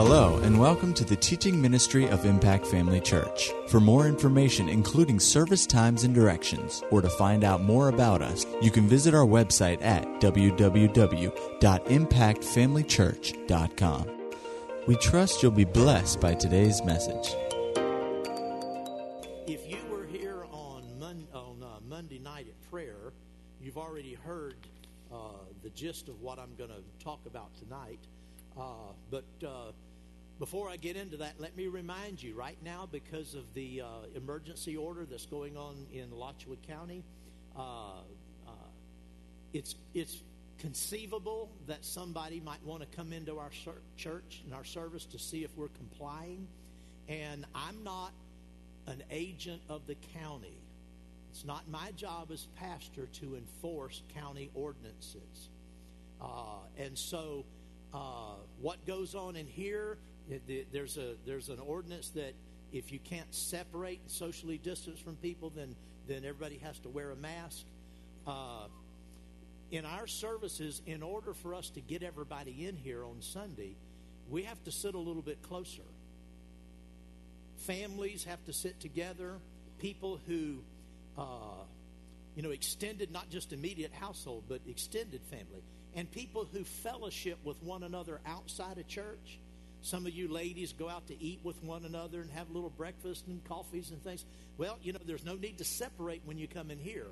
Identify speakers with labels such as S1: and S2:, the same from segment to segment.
S1: Hello, and welcome to the teaching ministry of Impact Family Church. For more information, including service times and directions, or to find out more about us, you can visit our website at www.impactfamilychurch.com. We trust you'll be blessed by today's message.
S2: If you were here on, Mon- on uh, Monday night at prayer, you've already heard uh, the gist of what I'm going to talk about tonight. Uh, but uh, before I get into that, let me remind you right now, because of the uh, emergency order that's going on in Alachua County, uh, uh, it's it's conceivable that somebody might want to come into our ser- church and our service to see if we're complying. And I'm not an agent of the county. It's not my job as pastor to enforce county ordinances. Uh, and so, uh, what goes on in here? There's a there's an ordinance that if you can't separate and socially distance from people, then then everybody has to wear a mask. Uh, in our services, in order for us to get everybody in here on Sunday, we have to sit a little bit closer. Families have to sit together. People who, uh, you know, extended, not just immediate household, but extended family. And people who fellowship with one another outside of church. Some of you ladies go out to eat with one another and have little breakfast and coffees and things. Well, you know, there's no need to separate when you come in here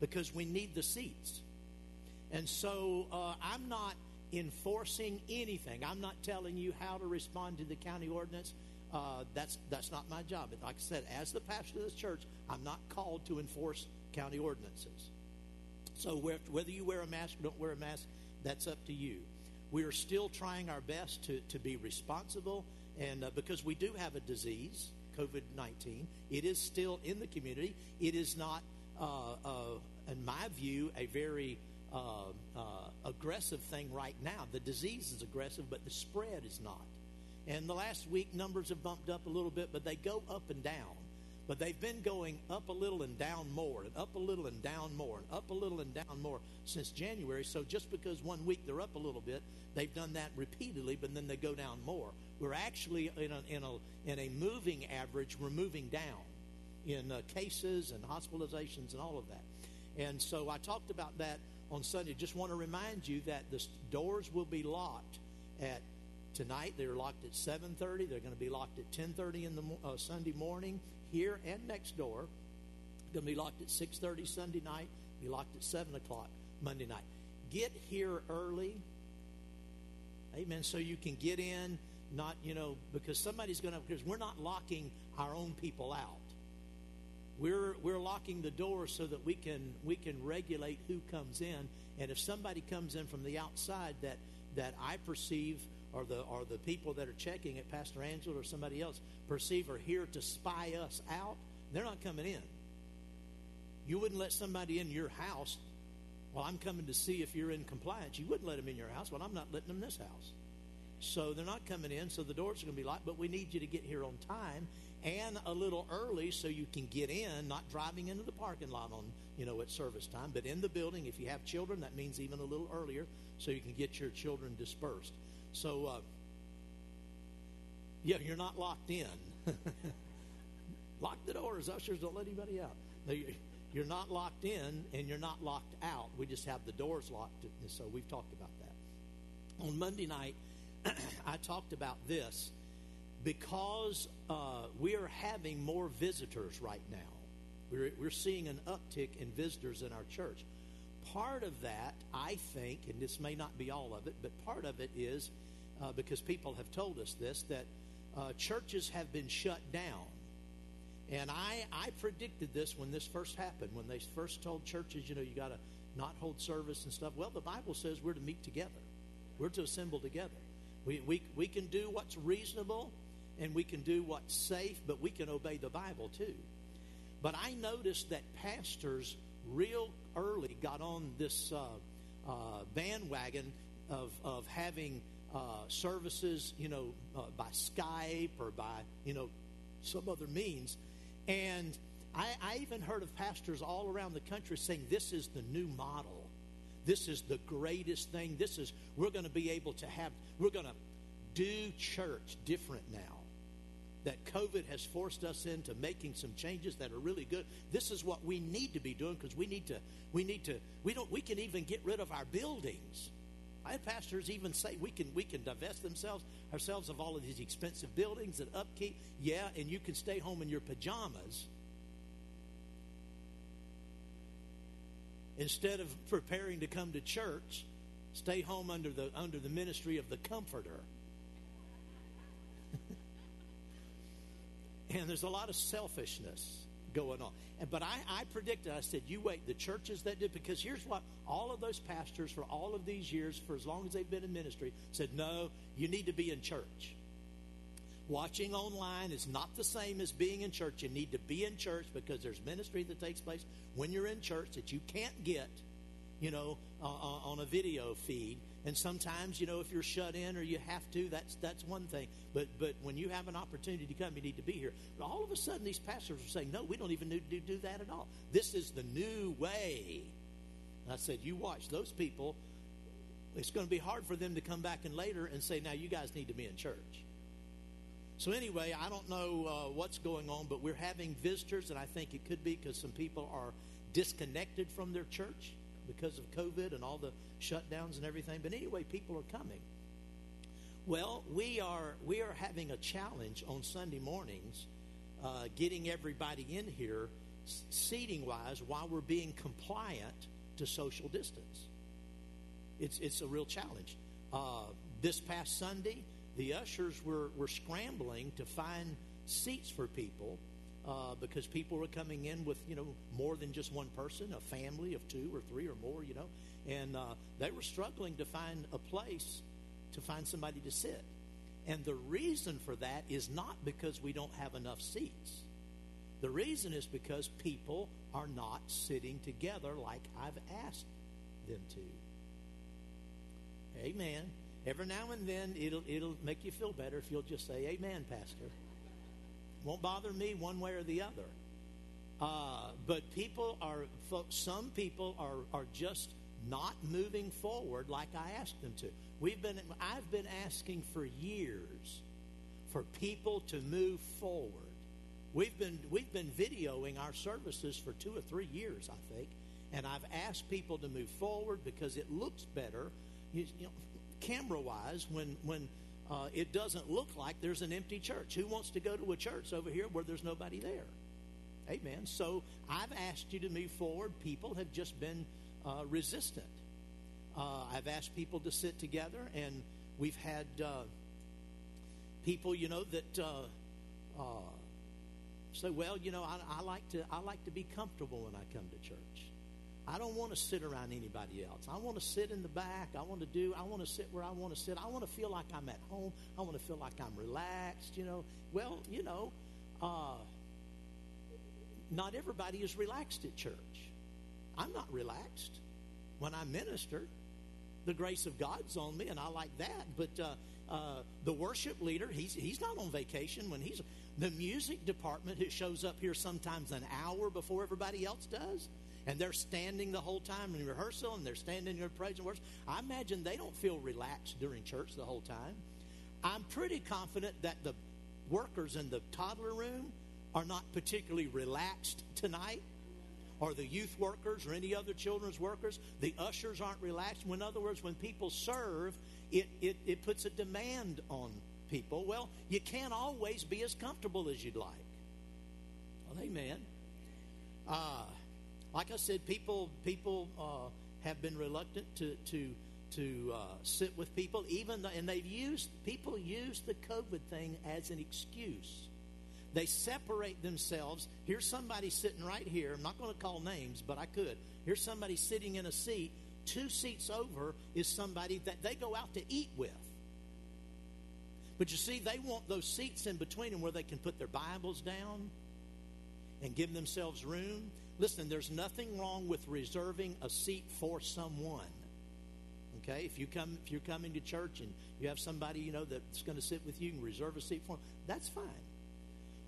S2: because we need the seats. And so uh, I'm not enforcing anything. I'm not telling you how to respond to the county ordinance. Uh, that's that's not my job. But like I said, as the pastor of this church, I'm not called to enforce county ordinances. So whether you wear a mask or don't wear a mask, that's up to you. We are still trying our best to, to be responsible, and uh, because we do have a disease, COVID 19, it is still in the community. It is not, uh, uh, in my view, a very uh, uh, aggressive thing right now. The disease is aggressive, but the spread is not. And the last week, numbers have bumped up a little bit, but they go up and down. But they've been going up a little and down more, and up a little and down more, and up a little and down more since January. So just because one week they're up a little bit, they've done that repeatedly, but then they go down more. We're actually in a, in a, in a moving average, we're moving down in uh, cases and hospitalizations and all of that. And so I talked about that on Sunday. Just want to remind you that the doors will be locked at tonight. They're locked at 7:30. They're going to be locked at 10:30 in the uh, Sunday morning here and next door. Going to be locked at 6:30 Sunday night. Be locked at 7 o'clock Monday night. Get here early. Amen. So you can get in, not you know because somebody's going to because we're not locking our own people out. We're we're locking the door so that we can we can regulate who comes in, and if somebody comes in from the outside that that I perceive or the or the people that are checking it, Pastor Angela or somebody else perceive are here to spy us out, they're not coming in. You wouldn't let somebody in your house. Well, I'm coming to see if you're in compliance. You wouldn't let them in your house. Well, I'm not letting them in this house. So they're not coming in, so the doors are going to be locked, but we need you to get here on time and a little early so you can get in, not driving into the parking lot on, you know, at service time, but in the building. If you have children, that means even a little earlier so you can get your children dispersed. So, uh, yeah, you're not locked in. Lock the doors, ushers, don't let anybody out. You're not locked in and you're not locked out. We just have the doors locked. So we've talked about that. On Monday night, I talked about this because uh, we are having more visitors right now. We're, we're seeing an uptick in visitors in our church. Part of that, I think, and this may not be all of it, but part of it is uh, because people have told us this that uh, churches have been shut down. And I, I predicted this when this first happened, when they first told churches, you know, you got to not hold service and stuff. Well, the Bible says we're to meet together, we're to assemble together. We, we, we can do what's reasonable and we can do what's safe, but we can obey the Bible too. But I noticed that pastors real early got on this uh, uh, bandwagon of, of having uh, services, you know, uh, by Skype or by, you know, some other means. And I, I even heard of pastors all around the country saying this is the new model. This is the greatest thing. This is, we're going to be able to have, we're going to do church different now. That COVID has forced us into making some changes that are really good. This is what we need to be doing because we need to. We need to. We don't. We can even get rid of our buildings. I had pastors even say we can we can divest themselves ourselves of all of these expensive buildings and upkeep. Yeah, and you can stay home in your pajamas instead of preparing to come to church. Stay home under the under the ministry of the comforter. and there's a lot of selfishness going on. And, But I, I predicted, I said, you wait, the churches that did, because here's what all of those pastors for all of these years, for as long as they've been in ministry, said, no, you need to be in church. Watching online is not the same as being in church. You need to be in church because there's ministry that takes place when you're in church that you can't get, you know, uh, uh on a video feed and sometimes, you know, if you're shut in or you have to, that's that's one thing. But but when you have an opportunity to come, you need to be here. But all of a sudden, these pastors are saying, "No, we don't even need to do that at all. This is the new way." And I said, "You watch those people. It's going to be hard for them to come back and later and say, "Now you guys need to be in church." So anyway, I don't know uh, what's going on, but we're having visitors, and I think it could be because some people are disconnected from their church because of COVID and all the shutdowns and everything. But anyway, people are coming. Well, we are we are having a challenge on Sunday mornings, uh, getting everybody in here, seating wise, while we're being compliant to social distance. It's it's a real challenge. Uh, this past Sunday, the ushers were were scrambling to find seats for people uh, because people were coming in with you know more than just one person, a family of two or three or more, you know, and uh, they were struggling to find a place to find somebody to sit. And the reason for that is not because we don't have enough seats. The reason is because people are not sitting together like I've asked them to. Amen. Every now and then it'll it'll make you feel better if you'll just say amen, pastor. Won't bother me one way or the other. Uh, but people are, some people are, are just not moving forward like I asked them to. We've been, I've been asking for years for people to move forward. We've been, we've been videoing our services for two or three years, I think, and I've asked people to move forward because it looks better, you, you know, camera-wise, when when uh, it doesn't look like there's an empty church. Who wants to go to a church over here where there's nobody there? Amen. So I've asked you to move forward. People have just been uh, resistant. Uh, I've asked people to sit together, and we've had uh, people, you know, that uh, uh, say, "Well, you know, I, I like to I like to be comfortable when I come to church." I don't want to sit around anybody else. I want to sit in the back. I want to do, I want to sit where I want to sit. I want to feel like I'm at home. I want to feel like I'm relaxed, you know. Well, you know, uh, not everybody is relaxed at church. I'm not relaxed when I minister. The grace of God's on me, and I like that. But uh, uh, the worship leader, he's, he's not on vacation when he's. The music department who shows up here sometimes an hour before everybody else does and they're standing the whole time in rehearsal and they're standing in praise and worship. I imagine they don't feel relaxed during church the whole time. I'm pretty confident that the workers in the toddler room are not particularly relaxed tonight, or the youth workers or any other children's workers. The ushers aren't relaxed. In other words, when people serve, it, it, it puts a demand on people. Well, you can't always be as comfortable as you'd like. Well, amen. Uh, like I said, people people uh, have been reluctant to to to uh, sit with people, even though, and they've used people use the COVID thing as an excuse. They separate themselves. Here's somebody sitting right here. I'm not going to call names, but I could. Here's somebody sitting in a seat. Two seats over is somebody that they go out to eat with. But you see, they want those seats in between them where they can put their Bibles down and give themselves room. Listen, there's nothing wrong with reserving a seat for someone. Okay, if you come, if you're coming to church and you have somebody you know that's going to sit with you and reserve a seat for them, that's fine.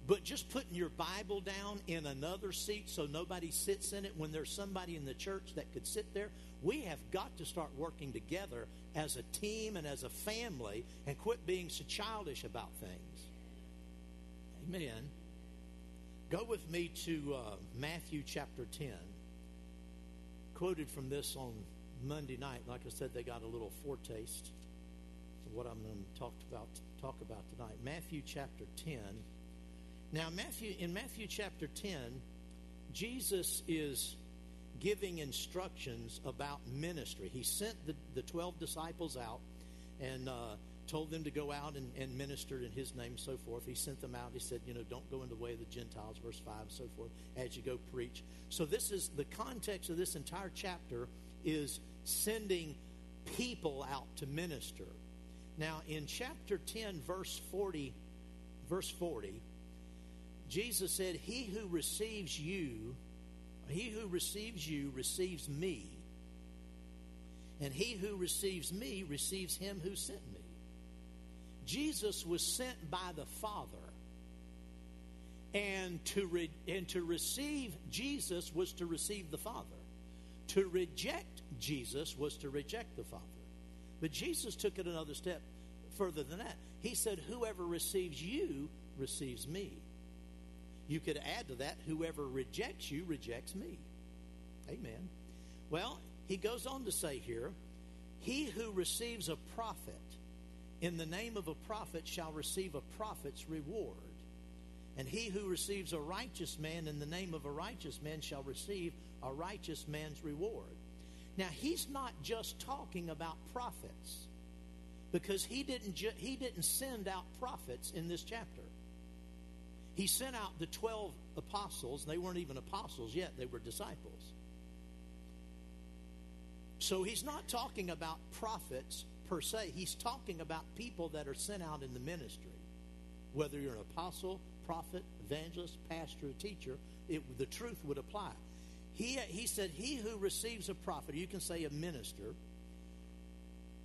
S2: But just putting your Bible down in another seat so nobody sits in it when there's somebody in the church that could sit there, we have got to start working together as a team and as a family and quit being so childish about things. Amen. Go with me to uh, Matthew chapter 10. Quoted from this on Monday night. Like I said, they got a little foretaste of what I'm going to talk about, talk about tonight. Matthew chapter 10. Now, Matthew in Matthew chapter 10, Jesus is giving instructions about ministry. He sent the, the 12 disciples out and uh, told them to go out and, and minister in his name and so forth. He sent them out. He said, you know, don't go in the way of the Gentiles, verse 5 and so forth, as you go preach. So this is the context of this entire chapter is sending people out to minister. Now in chapter 10, verse 40, verse 40, Jesus said, He who receives you, he who receives you receives me. And he who receives me receives him who sent me. Jesus was sent by the Father. And to, re- and to receive Jesus was to receive the Father. To reject Jesus was to reject the Father. But Jesus took it another step further than that. He said, Whoever receives you receives me. You could add to that, whoever rejects you rejects me. Amen. Well, he goes on to say here, He who receives a prophet in the name of a prophet shall receive a prophet's reward. And he who receives a righteous man in the name of a righteous man shall receive a righteous man's reward. Now, he's not just talking about prophets because he didn't, ju- he didn't send out prophets in this chapter. He sent out the 12 apostles. They weren't even apostles yet, they were disciples. So he's not talking about prophets per se. He's talking about people that are sent out in the ministry. Whether you're an apostle, prophet, evangelist, pastor, teacher, it, the truth would apply. He, he said, He who receives a prophet, you can say a minister,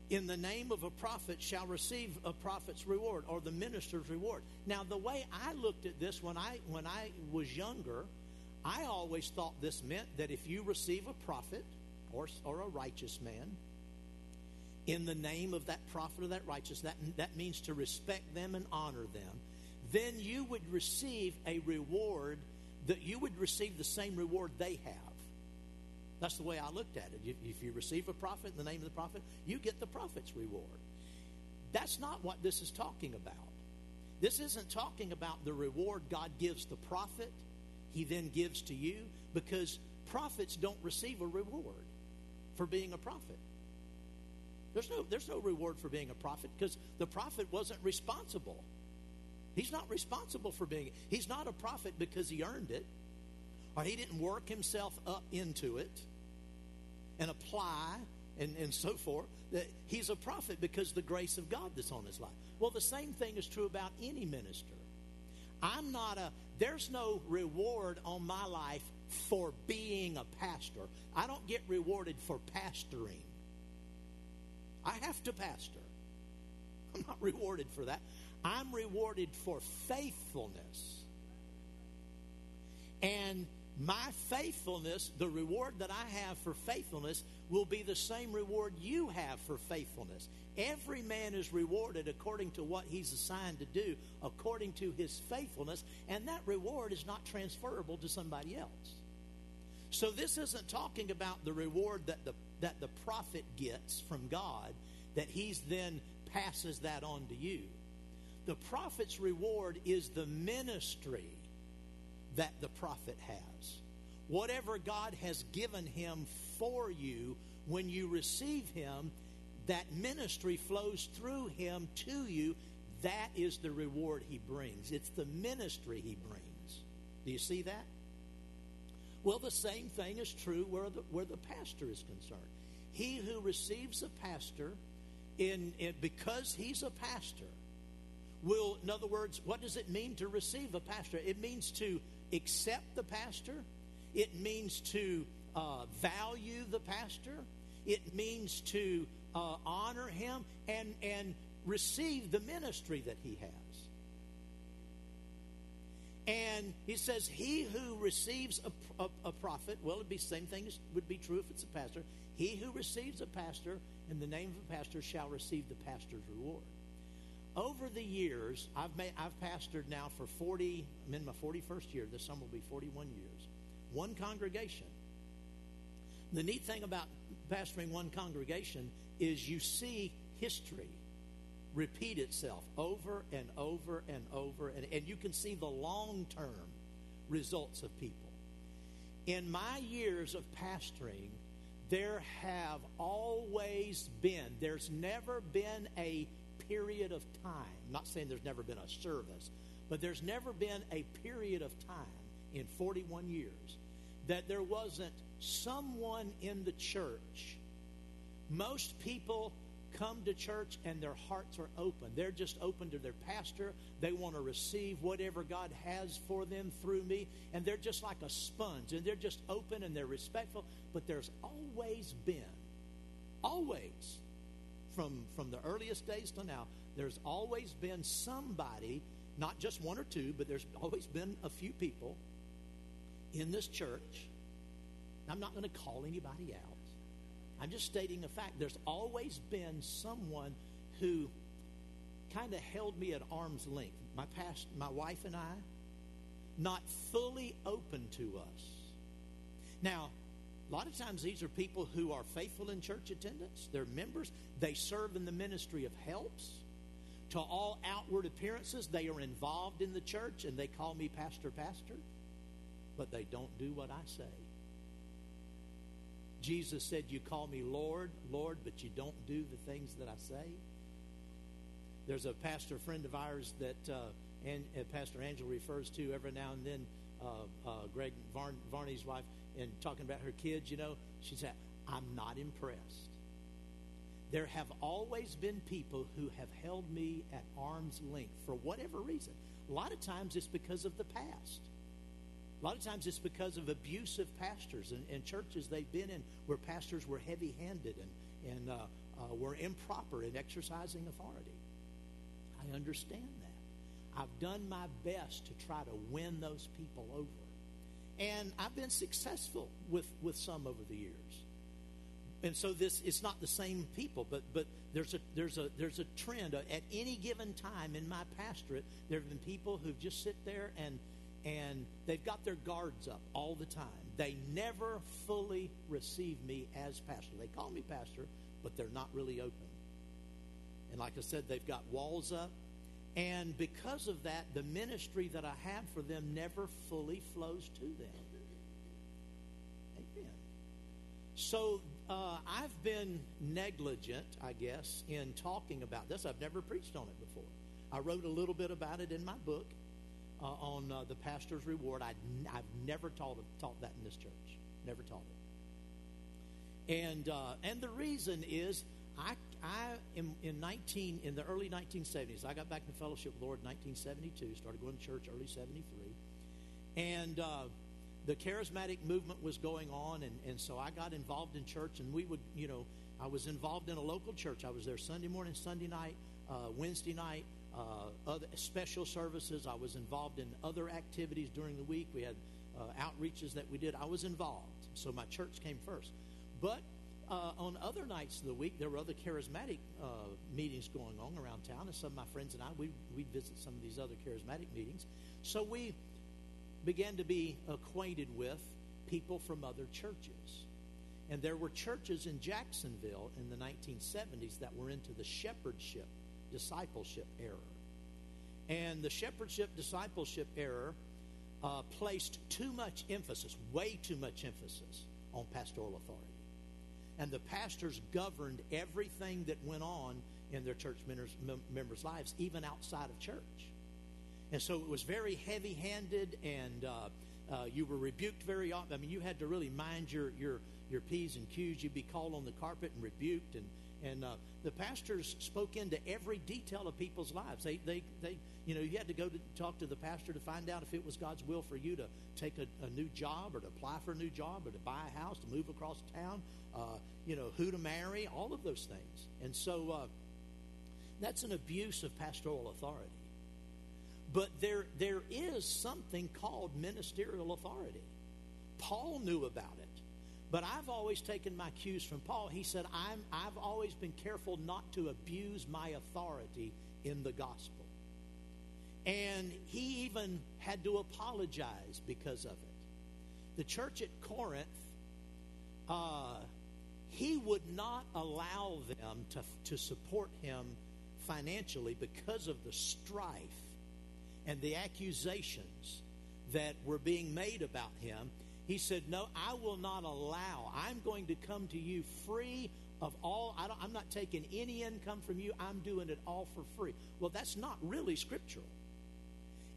S2: in the name of a prophet shall receive a prophet's reward or the minister's reward. Now, the way I looked at this when I, when I was younger, I always thought this meant that if you receive a prophet or, or a righteous man, in the name of that prophet or that righteous, that, that means to respect them and honor them, then you would receive a reward that you would receive the same reward they have. That's the way I looked at it. If you receive a prophet in the name of the prophet, you get the prophet's reward. That's not what this is talking about. This isn't talking about the reward God gives the prophet, he then gives to you, because prophets don't receive a reward for being a prophet. There's no, there's no reward for being a prophet because the prophet wasn't responsible. He's not responsible for being, he's not a prophet because he earned it or he didn't work himself up into it and apply and, and so forth. That he's a prophet because the grace of God that's on his life. Well, the same thing is true about any minister. I'm not a, there's no reward on my life for being a pastor. I don't get rewarded for pastoring. I have to pastor. I'm not rewarded for that. I'm rewarded for faithfulness. And my faithfulness, the reward that I have for faithfulness, will be the same reward you have for faithfulness. Every man is rewarded according to what he's assigned to do, according to his faithfulness, and that reward is not transferable to somebody else. So this isn't talking about the reward that the that the prophet gets from God that he's then passes that on to you. The prophet's reward is the ministry that the prophet has. Whatever God has given him for you, when you receive him, that ministry flows through him to you. That is the reward he brings. It's the ministry he brings. Do you see that? Well, the same thing is true where the, where the pastor is concerned. He who receives a pastor, in, in because he's a pastor, will, in other words, what does it mean to receive a pastor? It means to accept the pastor. It means to uh, value the pastor. It means to uh, honor him and, and receive the ministry that he has. And he says, He who receives a, a, a, prophet, well, it'd be same thing would be true if it's a pastor. He who receives a pastor in the name of a pastor shall receive the pastor's reward. Over the years, I've, made, I've pastored now for 40, I'm in my 41st year. This summer will be 41 years. One congregation. The neat thing about pastoring one congregation is you see history repeat itself over and over and over, and, and you can see the long term results of people. In my years of pastoring, there have always been, there's never been a period of time. I'm not saying there's never been a service, but there's never been a period of time in 41 years that there wasn't someone in the church. Most people come to church and their hearts are open. They're just open to their pastor. They want to receive whatever God has for them through me. And they're just like a sponge. And they're just open and they're respectful. But there's always been, always, from, from the earliest days to now, there's always been somebody, not just one or two, but there's always been a few people in this church. I'm not going to call anybody out I'm just stating a fact. There's always been someone who kind of held me at arm's length. My past, my wife and I, not fully open to us. Now, a lot of times these are people who are faithful in church attendance. They're members. They serve in the ministry of helps. To all outward appearances, they are involved in the church and they call me pastor, pastor, but they don't do what I say. Jesus said, You call me Lord, Lord, but you don't do the things that I say. There's a pastor friend of ours that uh, and, uh, Pastor Angel refers to every now and then, uh, uh, Greg Varn, Varney's wife, and talking about her kids, you know, she said, I'm not impressed. There have always been people who have held me at arm's length for whatever reason. A lot of times it's because of the past. A lot of times it's because of abusive pastors and, and churches they've been in where pastors were heavy handed and, and uh, uh, were improper in exercising authority. I understand that. I've done my best to try to win those people over. And I've been successful with, with some over the years. And so this it's not the same people, but but there's a there's a there's a trend at any given time in my pastorate. There have been people who just sit there and and they've got their guards up all the time. They never fully receive me as pastor. They call me pastor, but they're not really open. And like I said, they've got walls up. And because of that, the ministry that I have for them never fully flows to them. Amen. So uh, I've been negligent, I guess, in talking about this. I've never preached on it before. I wrote a little bit about it in my book uh, on uh, the pastor's reward. I, I've never taught, taught that in this church. Never taught it. And, uh, and the reason is I, I am in 19, in the early 1970s, I got back in fellowship Lord in 1972, started going to church early 73. And uh, the charismatic movement was going on, and, and so I got involved in church, and we would, you know, I was involved in a local church. I was there Sunday morning, Sunday night, uh, Wednesday night, other special services. I was involved in other activities during the week. We had uh, outreaches that we did. I was involved. So my church came first. But uh, on other nights of the week, there were other charismatic uh, meetings going on around town. And some of my friends and I, we, we'd visit some of these other charismatic meetings. So we began to be acquainted with people from other churches. And there were churches in Jacksonville in the 1970s that were into the shepherdship discipleship error. And the shepherdship discipleship error uh, placed too much emphasis, way too much emphasis, on pastoral authority. And the pastors governed everything that went on in their church members, lives, even outside of church. And so it was very heavy handed, and uh, uh, you were rebuked very often. I mean, you had to really mind your, your, your P's and Q's. You'd be called on the carpet and rebuked, and and uh, the pastors spoke into every detail of people's lives. They, they, they, you know, you had to go to talk to the pastor to find out if it was God's will for you to take a, a new job or to apply for a new job or to buy a house, to move across town, uh, you know, who to marry, all of those things. And so uh, that's an abuse of pastoral authority. But there, there is something called ministerial authority. Paul knew about it. But I've always taken my cues from Paul. He said, I'm, I've always been careful not to abuse my authority in the gospel. And he even had to apologize because of it. The church at Corinth, uh, he would not allow them to, to support him financially because of the strife and the accusations that were being made about him. He said, No, I will not allow. I'm going to come to you free of all. I am not taking any income from you. I'm doing it all for free. Well, that's not really scriptural.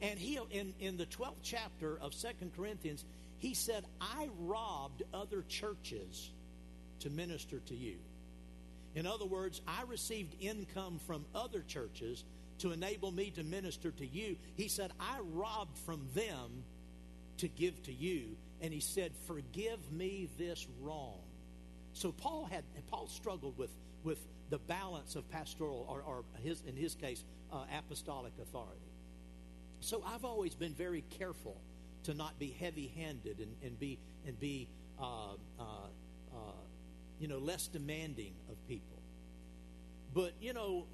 S2: And he, in, in the 12th chapter of Second Corinthians, he said, I robbed other churches to minister to you. In other words, I received income from other churches to enable me to minister to you. He said, I robbed from them to give to you. And he said, Forgive me this wrong. So Paul had Paul struggled with, with the balance of pastoral or, or his in his case uh, apostolic authority. So I've always been very careful to not be heavy-handed and, and be and be uh, uh, uh you know less demanding of people. But you know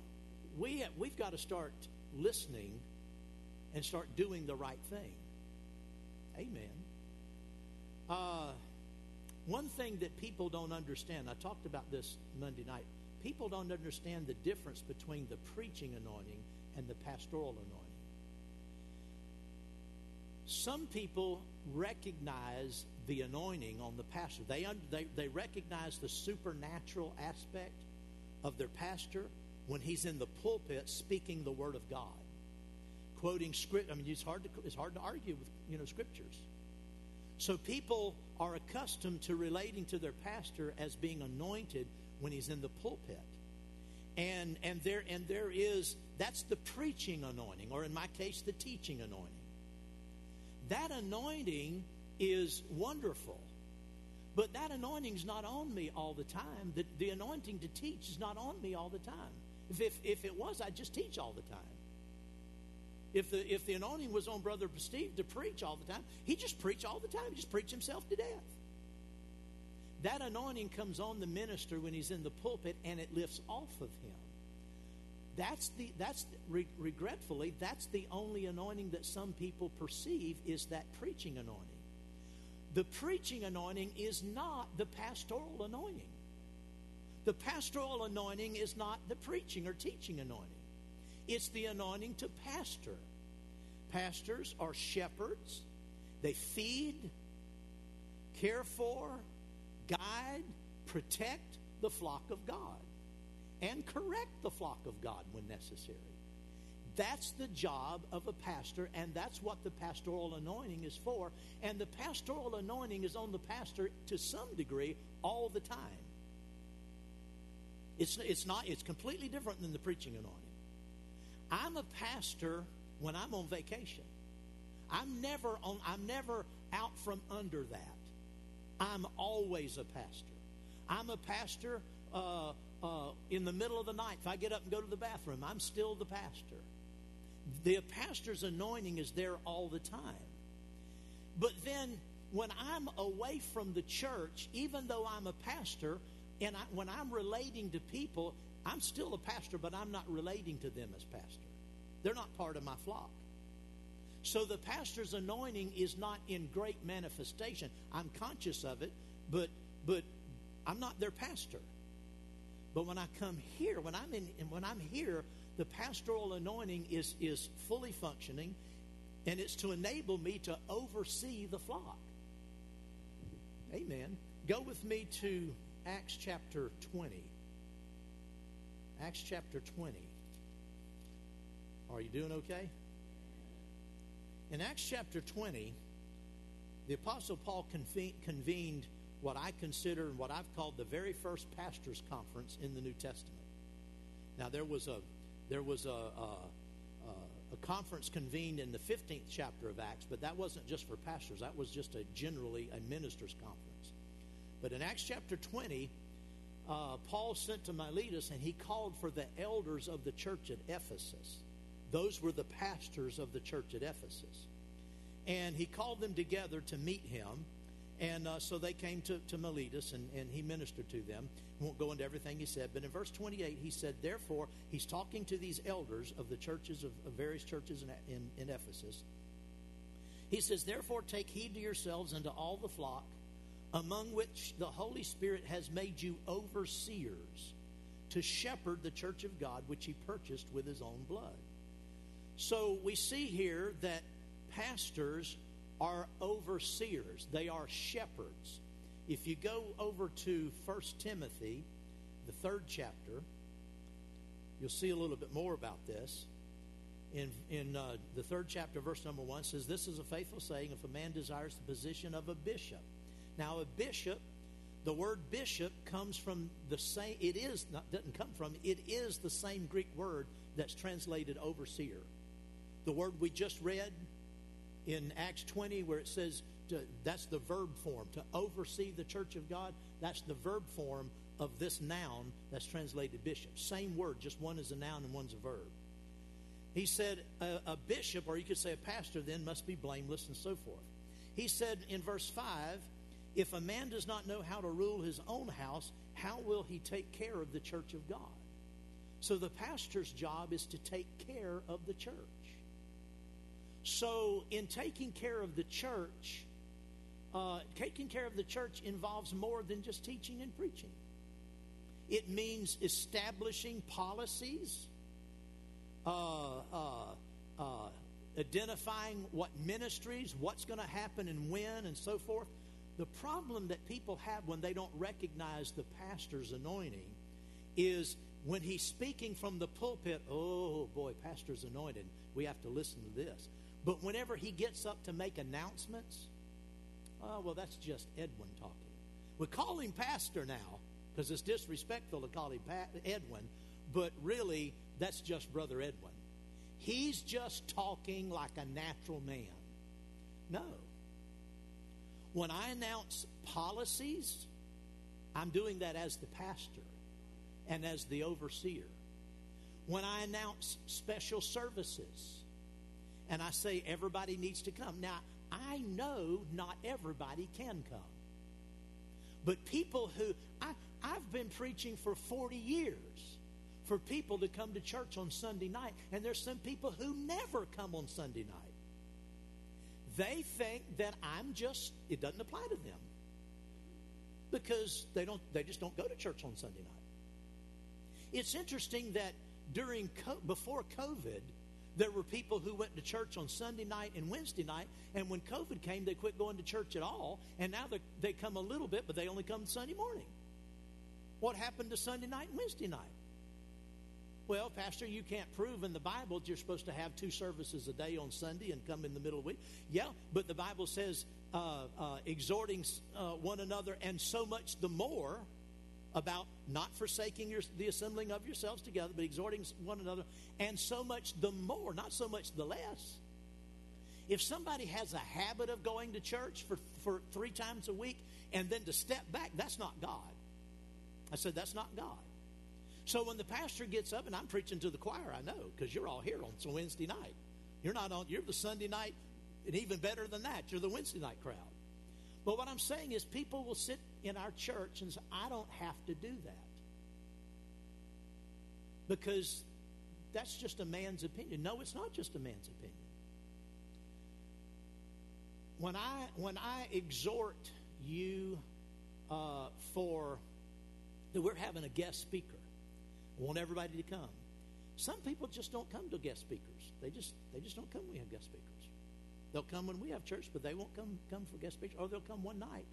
S2: we we've got to start listening and start doing the right thing. Amen. Uh, one thing that people don't understand, I talked about this Monday night. People don't understand the difference between the preaching anointing and the pastoral anointing. Some people recognize the anointing on the pastor. They, they, they recognize the supernatural aspect of their pastor when he's in the pulpit speaking the word of God, quoting script. I mean, it's hard to it's hard to argue with you know scriptures. So people are accustomed to relating to their pastor as being anointed when he's in the pulpit. And and there and there is that's the preaching anointing, or in my case, the teaching anointing. That anointing is wonderful. But that anointing is not on me all the time. The, the anointing to teach is not on me all the time. If, if, if it was, I'd just teach all the time. If the, if the anointing was on Brother Steve to preach all the time, he just preach all the time. He just preach himself to death. That anointing comes on the minister when he's in the pulpit and it lifts off of him. That's the that's re, regretfully that's the only anointing that some people perceive is that preaching anointing. The preaching anointing is not the pastoral anointing. The pastoral anointing is not the preaching or teaching anointing, it's the anointing to pastor. Pastors are shepherds, they feed, care for, guide, protect the flock of God, and correct the flock of God when necessary. That's the job of a pastor, and that's what the pastoral anointing is for. And the pastoral anointing is on the pastor to some degree all the time. It's, it's not, it's completely different than the preaching anointing. I'm a pastor when I'm on vacation. I'm never on, I'm never out from under that. I'm always a pastor. I'm a pastor uh, uh, in the middle of the night. If I get up and go to the bathroom, I'm still the pastor. The pastor's anointing is there all the time. But then when I'm away from the church, even though I'm a pastor, and I, when I'm relating to people, I'm still a pastor, but I'm not relating to them as pastor. They're not part of my flock. So the pastor's anointing is not in great manifestation. I'm conscious of it, but but I'm not their pastor. But when I come here, when I'm in when I'm here, the pastoral anointing is is fully functioning, and it's to enable me to oversee the flock. Amen. Go with me to Acts chapter 20. Acts chapter 20. Are you doing okay? In Acts chapter 20, the Apostle Paul convened what I consider and what I've called the very first pastors' conference in the New Testament. Now, there was a there was a, a, a conference convened in the 15th chapter of Acts, but that wasn't just for pastors. That was just a generally a ministers' conference. But in Acts chapter 20, uh, Paul sent to Miletus and he called for the elders of the church at Ephesus. Those were the pastors of the church at Ephesus. And he called them together to meet him. And uh, so they came to, to Miletus and, and he ministered to them. won't go into everything he said, but in verse 28, he said, Therefore, he's talking to these elders of the churches of, of various churches in, in, in Ephesus. He says, Therefore, take heed to yourselves and to all the flock, among which the Holy Spirit has made you overseers to shepherd the church of God, which he purchased with his own blood. So we see here that pastors are overseers, they are shepherds. If you go over to 1 Timothy, the third chapter, you'll see a little bit more about this. In, in uh, the third chapter, verse number one says, This is a faithful saying if a man desires the position of a bishop. Now, a bishop, the word bishop comes from the same, it is, not, doesn't come from, it is the same Greek word that's translated overseer. The word we just read in Acts 20, where it says to, that's the verb form, to oversee the church of God, that's the verb form of this noun that's translated bishop. Same word, just one is a noun and one's a verb. He said a, a bishop, or you could say a pastor, then must be blameless and so forth. He said in verse 5 if a man does not know how to rule his own house, how will he take care of the church of God? So the pastor's job is to take care of the church. So, in taking care of the church, uh, taking care of the church involves more than just teaching and preaching. It means establishing policies, uh, uh, uh identifying what ministries, what's going to happen and when, and so forth. The problem that people have when they don't recognize the pastor's anointing is when he's speaking from the pulpit, oh boy, pastor's anointed. We have to listen to this. But whenever he gets up to make announcements, oh, well, that's just Edwin talking. We call him pastor now because it's disrespectful to call him Edwin, but really, that's just Brother Edwin. He's just talking like a natural man. No. When I announce policies, I'm doing that as the pastor and as the overseer. When I announce special services, and I say everybody needs to come. Now, I know not everybody can come. But people who, I, I've been preaching for 40 years for people to come to church on Sunday night, and there's some people who never come on Sunday night. They think that I'm just, it doesn't apply to them because they don't they just don't go to church on Sunday night. It's interesting that during before COVID, there were people who went to church on Sunday night and Wednesday night, and when COVID came, they quit going to church at all, and now they come a little bit, but they only come Sunday morning. What happened to Sunday night and Wednesday night? Well, Pastor, you can't prove in the Bible that you're supposed to have two services a day on Sunday and come in the middle of the week. Yeah, but the Bible says uh, uh, exhorting uh, one another, and so much the more about not forsaking your, the assembling of yourselves together, but exhorting one another, and so much the more, not so much the less. If somebody has a habit of going to church for, for three times a week and then to step back, that's not God. I said, that's not God. So when the pastor gets up, and I'm preaching to the choir, I know, because you're all here on Wednesday night. You're not on, you're the Sunday night, and even better than that, you're the Wednesday night crowd. But what I'm saying is, people will sit in our church and say, I don't have to do that. Because that's just a man's opinion. No, it's not just a man's opinion. When I, when I exhort you uh, for that we're having a guest speaker, want everybody to come. Some people just don't come to guest speakers. They just they just don't come when we have guest speakers. They'll come when we have church, but they won't come come for guest speakers, or they'll come one night,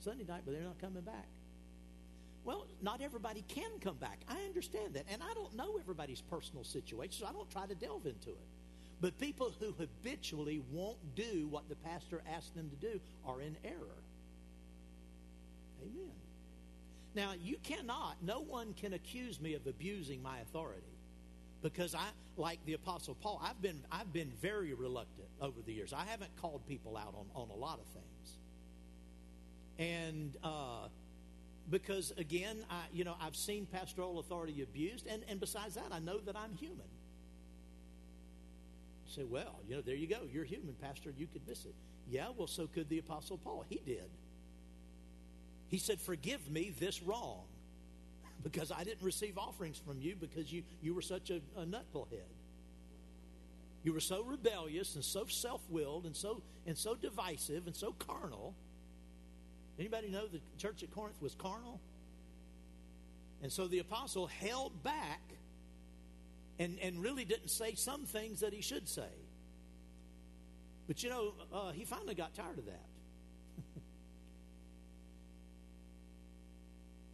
S2: Sunday night, but they're not coming back. Well, not everybody can come back. I understand that, and I don't know everybody's personal situation, so I don't try to delve into it. But people who habitually won't do what the pastor asks them to do are in error. Amen. Now, you cannot, no one can accuse me of abusing my authority because I, like the Apostle Paul, I've been I've been very reluctant over the years. I haven't called people out on, on a lot of things, and uh, because again, I you know I've seen pastoral authority abused, and and besides that, I know that I'm human. say, well, you know, there you go. You're human, Pastor. You could miss it. Yeah, well, so could the Apostle Paul. He did. He said, Forgive me this wrong because I didn't receive offerings from you because you, you were such a, a nutbullhead. You were so rebellious and so self-willed and so and so divisive and so carnal. Anybody know the church at Corinth was carnal? And so the apostle held back and, and really didn't say some things that he should say. But you know, uh, he finally got tired of that.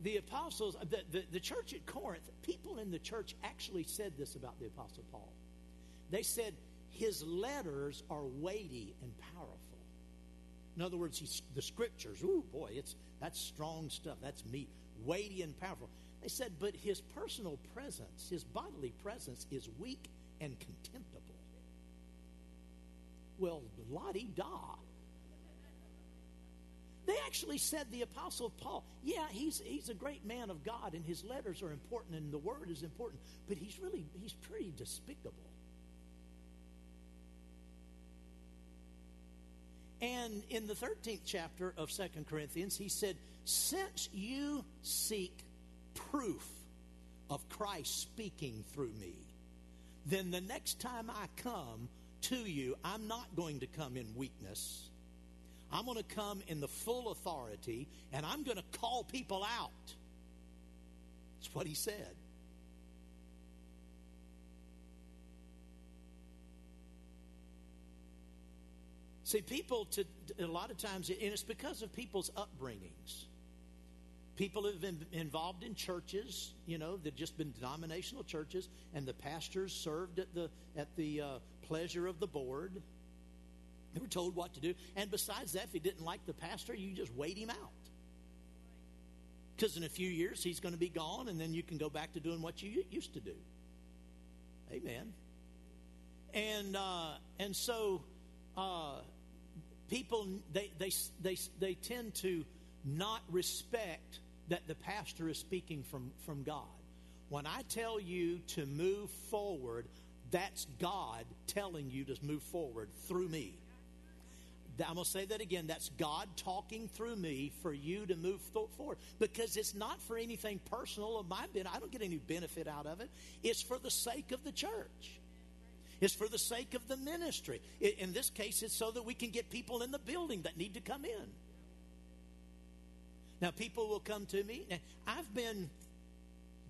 S2: The apostles, the, the, the church at Corinth, people in the church actually said this about the apostle Paul. They said, his letters are weighty and powerful. In other words, the scriptures, ooh, boy, it's, that's strong stuff. That's meat, weighty and powerful. They said, but his personal presence, his bodily presence, is weak and contemptible. Well, di da. They actually said the Apostle Paul, yeah, he's, he's a great man of God and his letters are important and the word is important, but he's really, he's pretty despicable. And in the 13th chapter of Second Corinthians, he said, Since you seek proof of Christ speaking through me, then the next time I come to you, I'm not going to come in weakness. I'm going to come in the full authority and I'm going to call people out. That's what he said. See, people, to, a lot of times, and it's because of people's upbringings. People have been involved in churches, you know, they've just been denominational churches, and the pastors served at the at the uh, pleasure of the board. They were told what to do, and besides that, if you didn't like the pastor, you just wait him out. Because in a few years he's going to be gone, and then you can go back to doing what you used to do. Amen. And uh, and so uh, people they, they, they, they tend to not respect that the pastor is speaking from, from God. When I tell you to move forward, that's God telling you to move forward through me. I'm going to say that again. That's God talking through me for you to move forward. Because it's not for anything personal of my benefit. I don't get any benefit out of it. It's for the sake of the church. It's for the sake of the ministry. In this case, it's so that we can get people in the building that need to come in. Now, people will come to me. I've been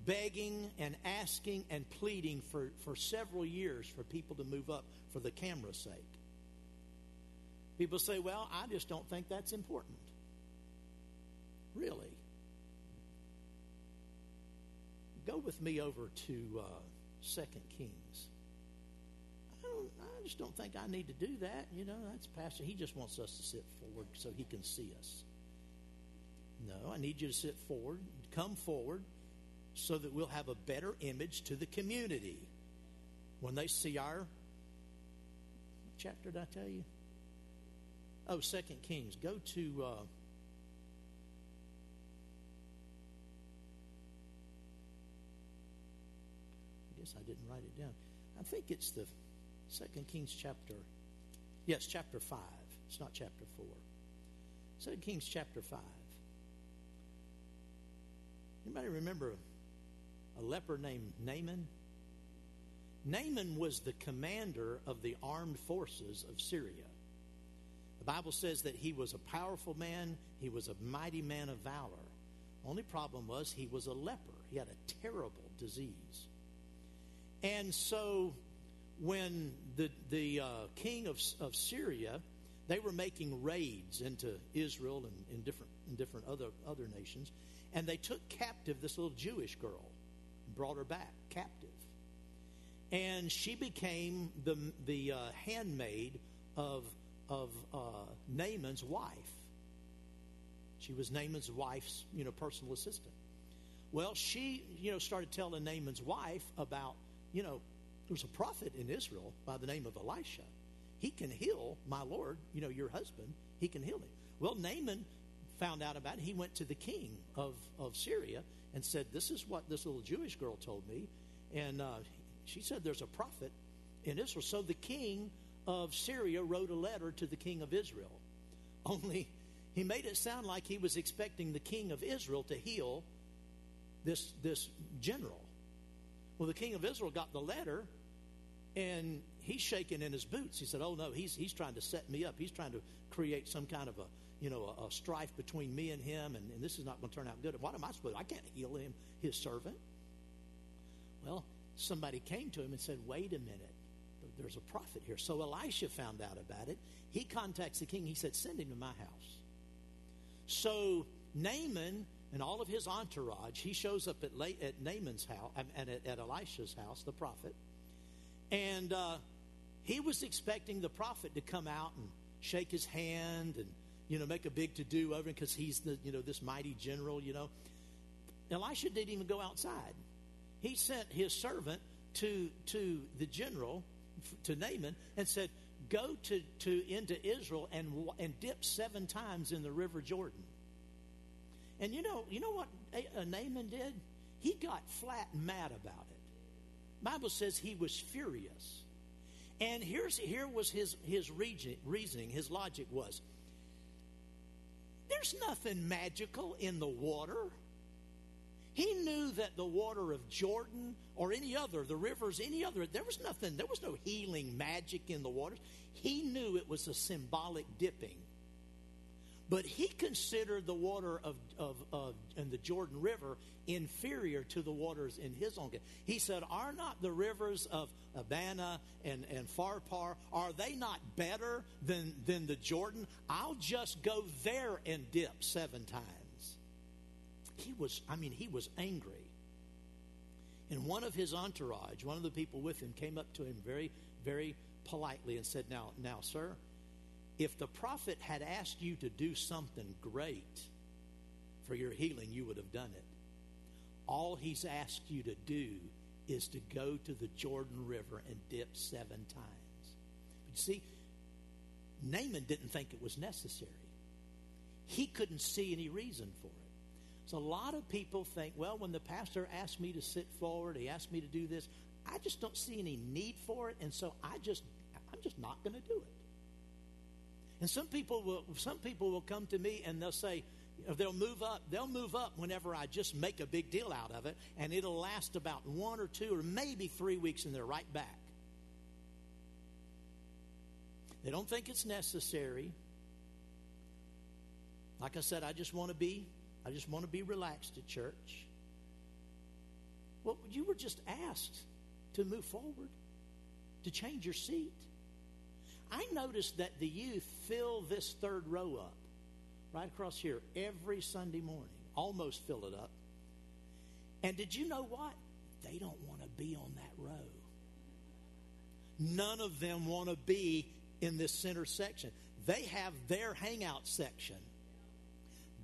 S2: begging and asking and pleading for, for several years for people to move up for the camera's sake. People say, well, I just don't think that's important. Really? Go with me over to uh, 2 Kings don't, I just don't think I need to do that. You know, that's Pastor. He just wants us to sit forward so he can see us. No, I need you to sit forward, come forward, so that we'll have a better image to the community. When they see our chapter did I tell you? Oh, Second Kings. Go to uh, I guess I didn't write it down. I think it's the Second Kings chapter, yes, chapter 5. It's not chapter 4. Second Kings chapter 5. Anybody remember a leper named Naaman? Naaman was the commander of the armed forces of Syria. The Bible says that he was a powerful man, he was a mighty man of valor. Only problem was he was a leper. He had a terrible disease. And so when the, the uh, king of, of Syria, they were making raids into Israel and in different, in different other, other nations, and they took captive this little Jewish girl and brought her back captive. And she became the, the uh, handmaid of, of uh, Naaman's wife. She was Naaman's wife's, you know, personal assistant. Well, she, you know, started telling Naaman's wife about, you know, there's a prophet in Israel by the name of Elisha. He can heal my Lord, you know, your husband. He can heal him. Well, Naaman found out about it. He went to the king of, of Syria and said, This is what this little Jewish girl told me. And uh, she said, There's a prophet in Israel. So the king of Syria wrote a letter to the king of Israel. Only he made it sound like he was expecting the king of Israel to heal this, this general. Well, the king of Israel got the letter and he's shaking in his boots. He said, Oh, no, he's, he's trying to set me up. He's trying to create some kind of a, you know, a, a strife between me and him, and, and this is not going to turn out good. What am I supposed to I can't heal him, his servant. Well, somebody came to him and said, Wait a minute. There's a prophet here. So Elisha found out about it. He contacts the king. He said, Send him to my house. So Naaman and all of his entourage, he shows up at, at Naaman's house, and at, at Elisha's house, the prophet. And uh, he was expecting the prophet to come out and shake his hand and, you know, make a big to do over him because he's the, you know, this mighty general, you know. Elisha didn't even go outside. He sent his servant to, to the general, to Naaman, and said, Go to, to into Israel and, and dip seven times in the river Jordan. And you know, you know what uh, Naaman did? He got flat mad about it. Bible says he was furious. And here's here was his his reasoning, his logic was there's nothing magical in the water. He knew that the water of Jordan or any other, the rivers, any other, there was nothing, there was no healing magic in the waters. He knew it was a symbolic dipping. But he considered the water of, of, of in the Jordan River inferior to the waters in his own. He said, Are not the rivers of Abana and, and Pharpar, are they not better than, than the Jordan? I'll just go there and dip seven times. He was, I mean, he was angry. And one of his entourage, one of the people with him, came up to him very, very politely and said, Now, now, sir, if the prophet had asked you to do something great for your healing, you would have done it. All he's asked you to do is to go to the Jordan River and dip seven times. But you see, Naaman didn't think it was necessary. He couldn't see any reason for it. So a lot of people think, well, when the pastor asked me to sit forward, he asked me to do this, I just don't see any need for it, and so I just I'm just not going to do it. And some people will some people will come to me and they'll say uh, they'll move up they'll move up whenever I just make a big deal out of it and it'll last about one or two or maybe 3 weeks and they're right back. They don't think it's necessary. Like I said, I just want to be I just want to be relaxed at church. Well, you were just asked to move forward, to change your seat. I noticed that the youth fill this third row up right across here every Sunday morning, almost fill it up. And did you know what? They don't want to be on that row. None of them want to be in this center section. They have their hangout section.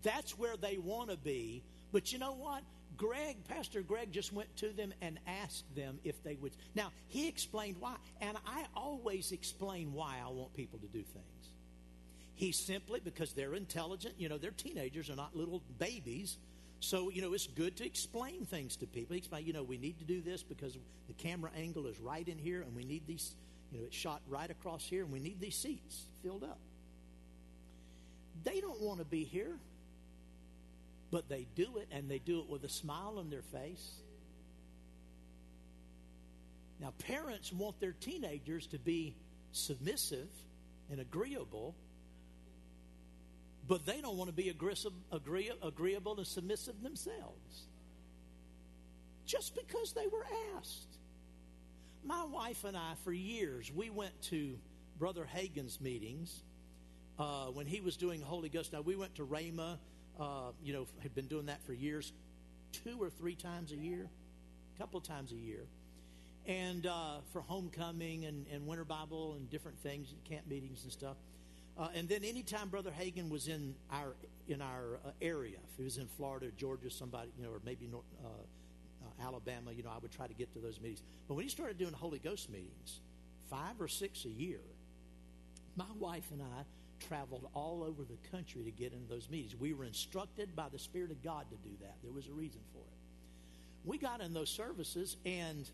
S2: That's where they want to be. But you know what? Greg, Pastor Greg, just went to them and asked them if they would. Now, he explained why. And I always explain why I want people to do things. He simply, because they're intelligent, you know, they're teenagers, they're not little babies. So, you know, it's good to explain things to people. Explain, you know, we need to do this because the camera angle is right in here and we need these, you know, it's shot right across here and we need these seats filled up. They don't want to be here. But they do it, and they do it with a smile on their face. Now, parents want their teenagers to be submissive and agreeable, but they don't want to be agreeable and submissive themselves. Just because they were asked. My wife and I, for years, we went to Brother Hagin's meetings uh, when he was doing Holy Ghost. Now, we went to Rhema uh, you know, had been doing that for years, two or three times a year, a couple times a year. And uh, for homecoming and, and winter Bible and different things, camp meetings and stuff. Uh, and then anytime Brother Hagin was in our in our uh, area, if he was in Florida, Georgia, somebody, you know, or maybe North, uh, uh, Alabama, you know, I would try to get to those meetings. But when he started doing Holy Ghost meetings, five or six a year, my wife and I traveled all over the country to get into those meetings. We were instructed by the Spirit of God to do that. There was a reason for it. We got in those services, and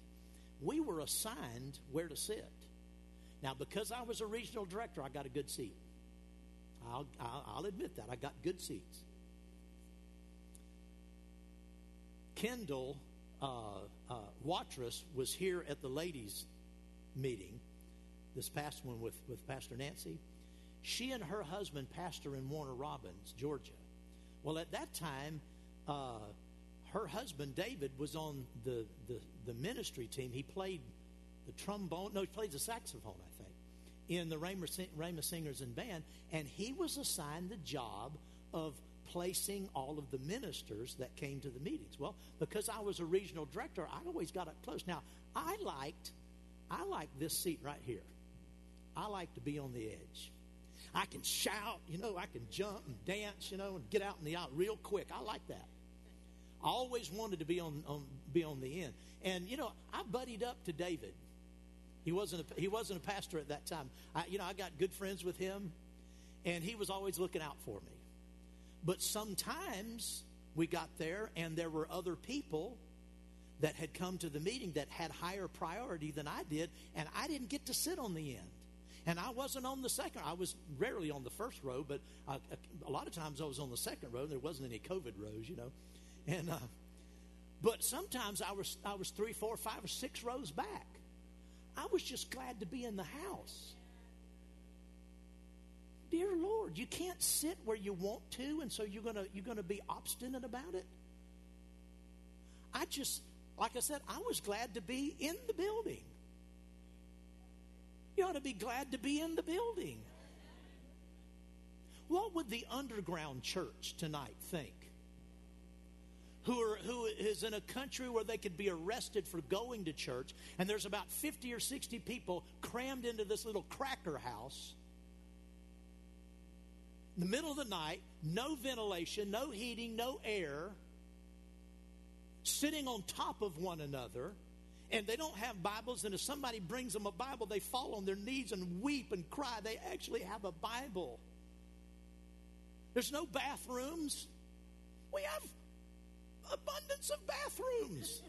S2: we were assigned where to sit. Now, because I was a regional director, I got a good seat. I'll, I'll, admit that. I got good seats. Kendall uh, uh, Watrous was here at the ladies' meeting, this past one with, with Pastor Nancy. She and her husband pastor in Warner Robins, Georgia. Well, at that time, uh, her husband David was on the, the, the ministry team. He played the trombone. No, he played the saxophone, I think, in the Rhema Singers and Band. And he was assigned the job of placing all of the ministers that came to the meetings. Well, because I was a regional director, I always got up close. Now, I liked, I liked this seat right here. I like to be on the edge. I can shout, you know, I can jump and dance, you know, and get out in the aisle real quick. I like that. I always wanted to be on, on be on the end. And you know, I buddied up to David. He wasn't a, he wasn't a pastor at that time. I, you know, I got good friends with him, and he was always looking out for me. But sometimes we got there, and there were other people that had come to the meeting that had higher priority than I did, and I didn't get to sit on the end. And I wasn't on the second. I was rarely on the first row, but a lot of times I was on the second row. There wasn't any COVID rows, you know. And uh, but sometimes I was I was three, four, five, or six rows back. I was just glad to be in the house. Dear Lord, you can't sit where you want to, and so you're gonna you're gonna be obstinate about it. I just like I said, I was glad to be in the building. You ought to be glad to be in the building. What would the underground church tonight think? who, are, who is in a country where they could be arrested for going to church, and there's about 50 or 60 people crammed into this little cracker house in the middle of the night, no ventilation, no heating, no air, sitting on top of one another, and they don't have Bibles, and if somebody brings them a Bible, they fall on their knees and weep and cry. They actually have a Bible. There's no bathrooms. We have abundance of bathrooms.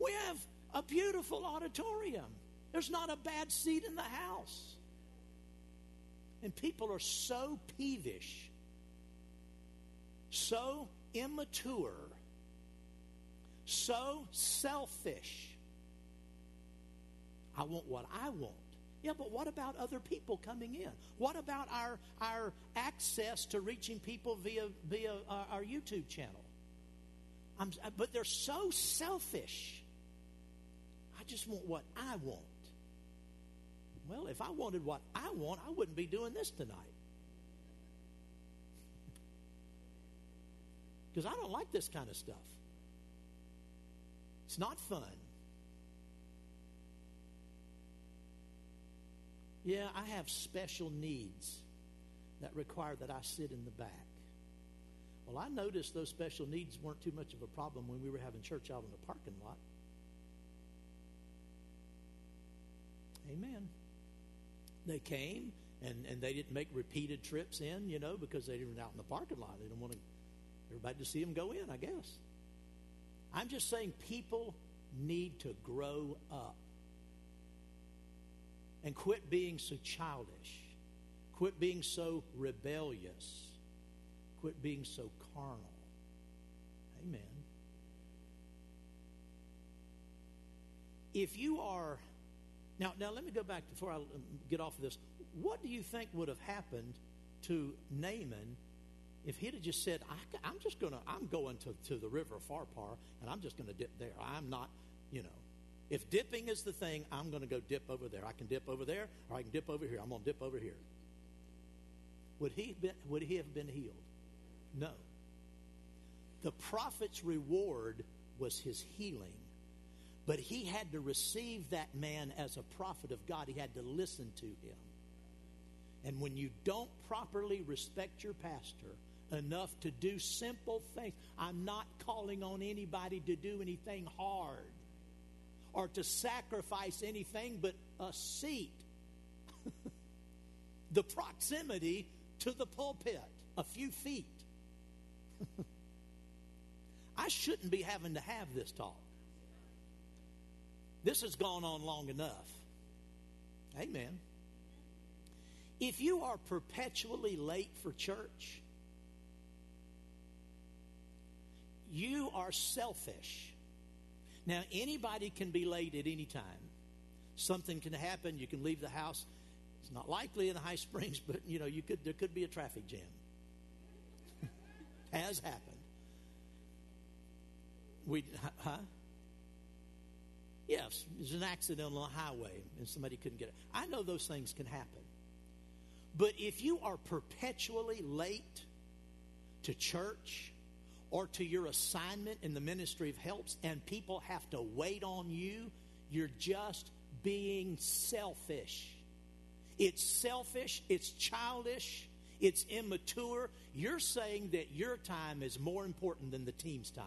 S2: We have a beautiful auditorium. There's not a bad seat in the house. And people are so peevish, so immature, so selfish. I want what I want. Yeah, but what about other people coming in? What about our our access to reaching people via via our, our YouTube channel? I'm, uh, but they're so selfish. I just want what I want. Well, if I wanted what I want, I wouldn't be doing this tonight. Because I don't like this kind of stuff. It's not fun. Yeah, I have special needs that require that I sit in the back. Well, I noticed those special needs weren't too much of a problem when we were having church out in the parking lot. Amen. They came and, and they didn't make repeated trips in, you know, because they were out in the parking lot. They didn't want to, everybody to see them go in, I guess. I'm just saying people need to grow up and quit being so childish, quit being so rebellious quit being so carnal. Amen. If you are now, now let me go back before I get off of this. What do you think would have happened to Naaman if he'd have just said, I, am just going to, I'm going to, to the river of Pharpar and I'm just going to dip there. I'm not, you know, if dipping is the thing, I'm going to go dip over there. I can dip over there or I can dip over here. I'm going to dip over here. Would he, been, would he have been healed? No. The prophet's reward was his healing. But he had to receive that man as a prophet of God. He had to listen to him. And when you don't properly respect your pastor enough to do simple things, I'm not calling on anybody to do anything hard or to sacrifice anything but a seat, the proximity to the pulpit, a few feet. I shouldn't be having to have this talk. This has gone on long enough. Amen. If you are perpetually late for church, you are selfish. Now, anybody can be late at any time. Something can happen. You can leave the house. It's not likely in the High Springs, but you know, you could there could be a traffic jam. Has happened. We, huh? Yes, there's an accident on the highway and somebody couldn't get it. I know those things can happen. But if you are perpetually late to church or to your assignment in the ministry of helps and people have to wait on you, you're just being selfish. It's selfish, it's childish, it's immature. You're saying that your time is more important than the team's time.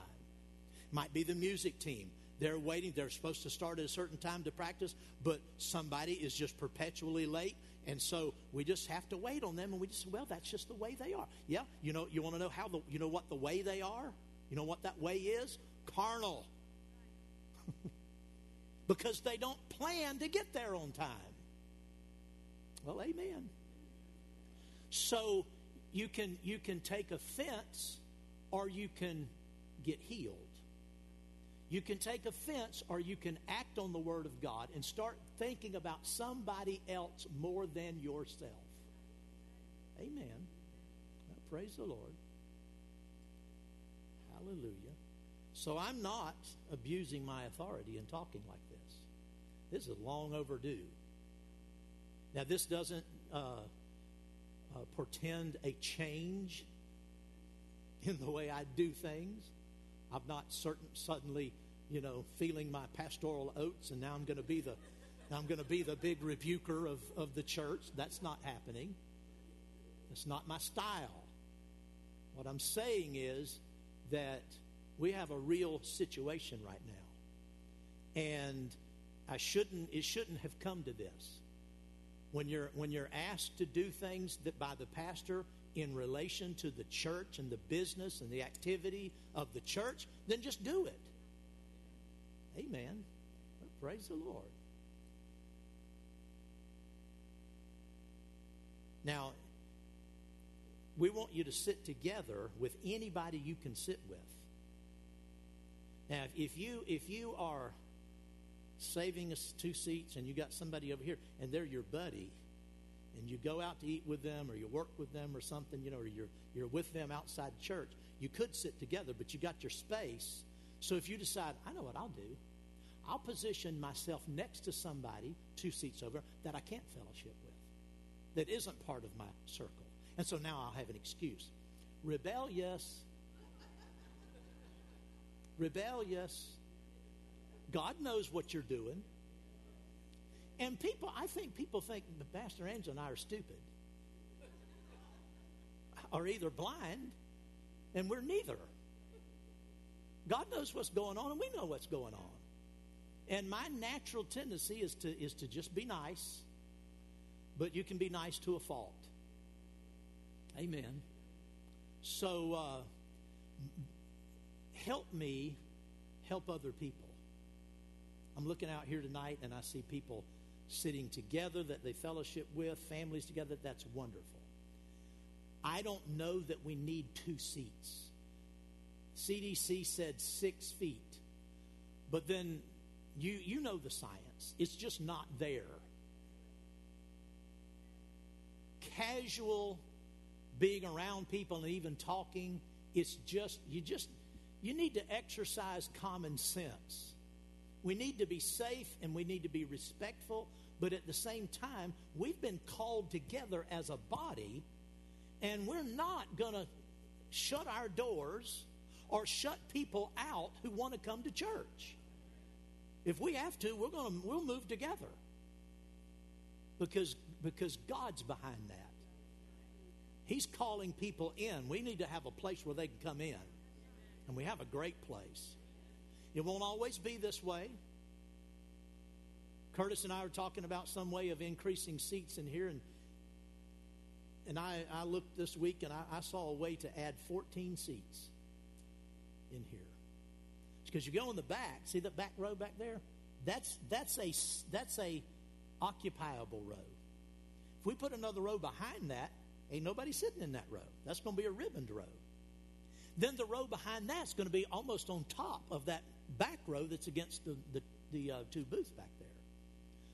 S2: Might be the music team. They're waiting. They're supposed to start at a certain time to practice, but somebody is just perpetually late. And so we just have to wait on them, and we just well, that's just the way they are. Yeah, you know, you want to know how the you know what the way they are. You know what that way is? Carnal. because they don't plan to get there on time. Well, amen. So you can you can take offense or you can get healed. You can take offense or you can act on the Word of God and start thinking about somebody else more than yourself. Amen. Well, praise the Lord. Hallelujah. So I'm not abusing my authority in talking like this. This is long overdue. Now, this doesn't uh, uh, portend a change in the way I do things. I'm not certain suddenly, you know, feeling my pastoral oats, and now I'm going to be the I'm going to be the big rebuker of, of the church. That's not happening. That's not my style. What I'm saying is that we have a real situation right now. And I shouldn't it shouldn't have come to this. When you're when you're asked to do things that by the pastor in relation to the church and the business and the activity of the church, then just do it. Amen. Praise the Lord. Now, we want you to sit together with anybody you can sit with. Now, if you if you are saving us two seats and you got somebody over here and they're your buddy, and you go out to eat with them or you work with them or something, you know, or you're, you're with them outside church, you could sit together, but you got your space. So if you decide, I know what I'll do, I'll position myself next to somebody two seats over that I can't fellowship with, that isn't part of my circle. And so now I'll have an excuse. Rebellious. Rebellious. God knows what you're doing. And people, I think people think Pastor Angel and I are stupid, are either blind, and we're neither. God knows what's going on, and we know what's going on. And my natural tendency is to is to just be nice, but you can be nice to a fault. Amen. So uh, help me help other people. I'm looking out here tonight, and I see people sitting together that they fellowship with, families together, that's wonderful. I don't know that we need two seats. CDC said six feet. But then you, you know the science, it's just not there. Casual being around people and even talking, it's just, you just, you need to exercise common sense. We need to be safe and we need to be respectful, but at the same time, we've been called together as a body, and we're not going to shut our doors or shut people out who want to come to church. If we have to, we're going to we'll move together. Because because God's behind that. He's calling people in. We need to have a place where they can come in. And we have a great place. It won't always be this way. Curtis and I were talking about some way of increasing seats in here, and and I, I looked this week and I, I saw a way to add 14 seats in here. Because you go in the back, see that back row back there? that's that's a that's a occupiable row. If we put another row behind that, ain't nobody sitting in that row. That's going to be a ribboned row. Then the row behind that's going to be almost on top of that back row that's against the the, the uh, two booths back there.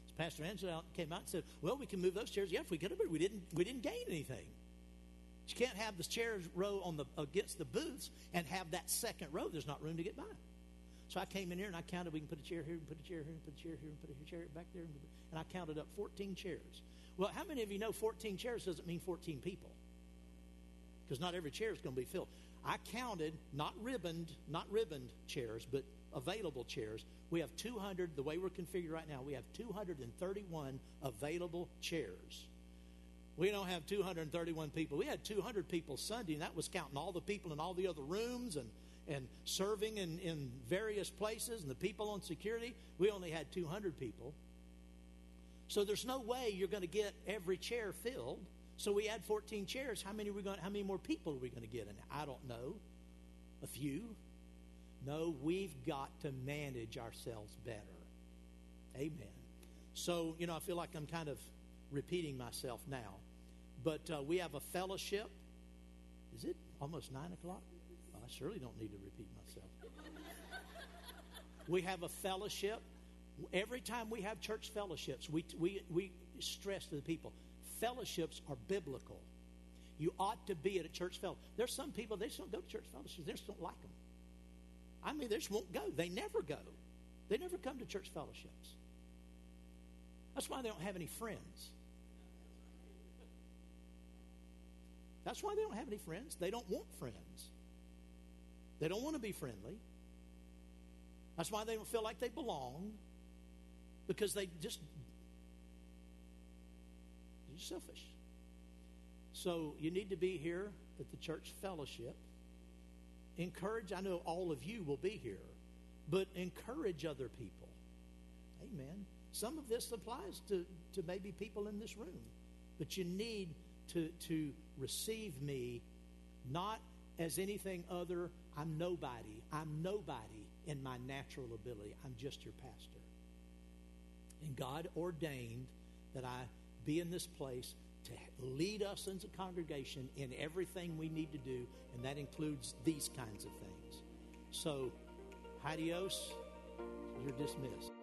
S2: So Pastor Angela came out and said, "Well, we can move those chairs. Yeah, if we could have, but we didn't. We didn't gain anything." You can't have the chairs row on the against the booths and have that second row. There's not room to get by. So I came in here and I counted. We can put a chair here, and put a chair here, and put a chair here, and put a chair back there, and I counted up 14 chairs. Well, how many of you know 14 chairs doesn't mean 14 people? Because not every chair is going to be filled. I counted not ribboned, not ribboned chairs, but available chairs. We have 200. The way we're configured right now, we have 231 available chairs. We don't have 231 people. We had 200 people Sunday, and that was counting all the people in all the other rooms and, and serving in, in various places and the people on security. We only had 200 people. So there's no way you're going to get every chair filled. So we had 14 chairs. How many are we going? How many more people are we going to get in? I don't know. A few. No, we've got to manage ourselves better. Amen. So you know, I feel like I'm kind of repeating myself now. But uh, we have a fellowship. Is it almost 9 o'clock? Well, I surely don't need to repeat myself. we have a fellowship. Every time we have church fellowships, we, we, we stress to the people fellowships are biblical. You ought to be at a church fellowship. There's some people, they just don't go to church fellowships, they just don't like them. I mean, they just won't go. They never go. They never come to church fellowships. That's why they don't have any friends. That's why they don't have any friends. They don't want friends. They don't want to be friendly. That's why they don't feel like they belong. Because they just they're selfish. So you need to be here at the church fellowship. Encourage, I know all of you will be here, but encourage other people. Amen. Some of this applies to, to maybe people in this room, but you need to, to receive me not as anything other. I'm nobody. I'm nobody in my natural ability. I'm just your pastor. And God ordained that I be in this place to lead us as a congregation in everything we need to do, and that includes these kinds of things. So, adios, you're dismissed.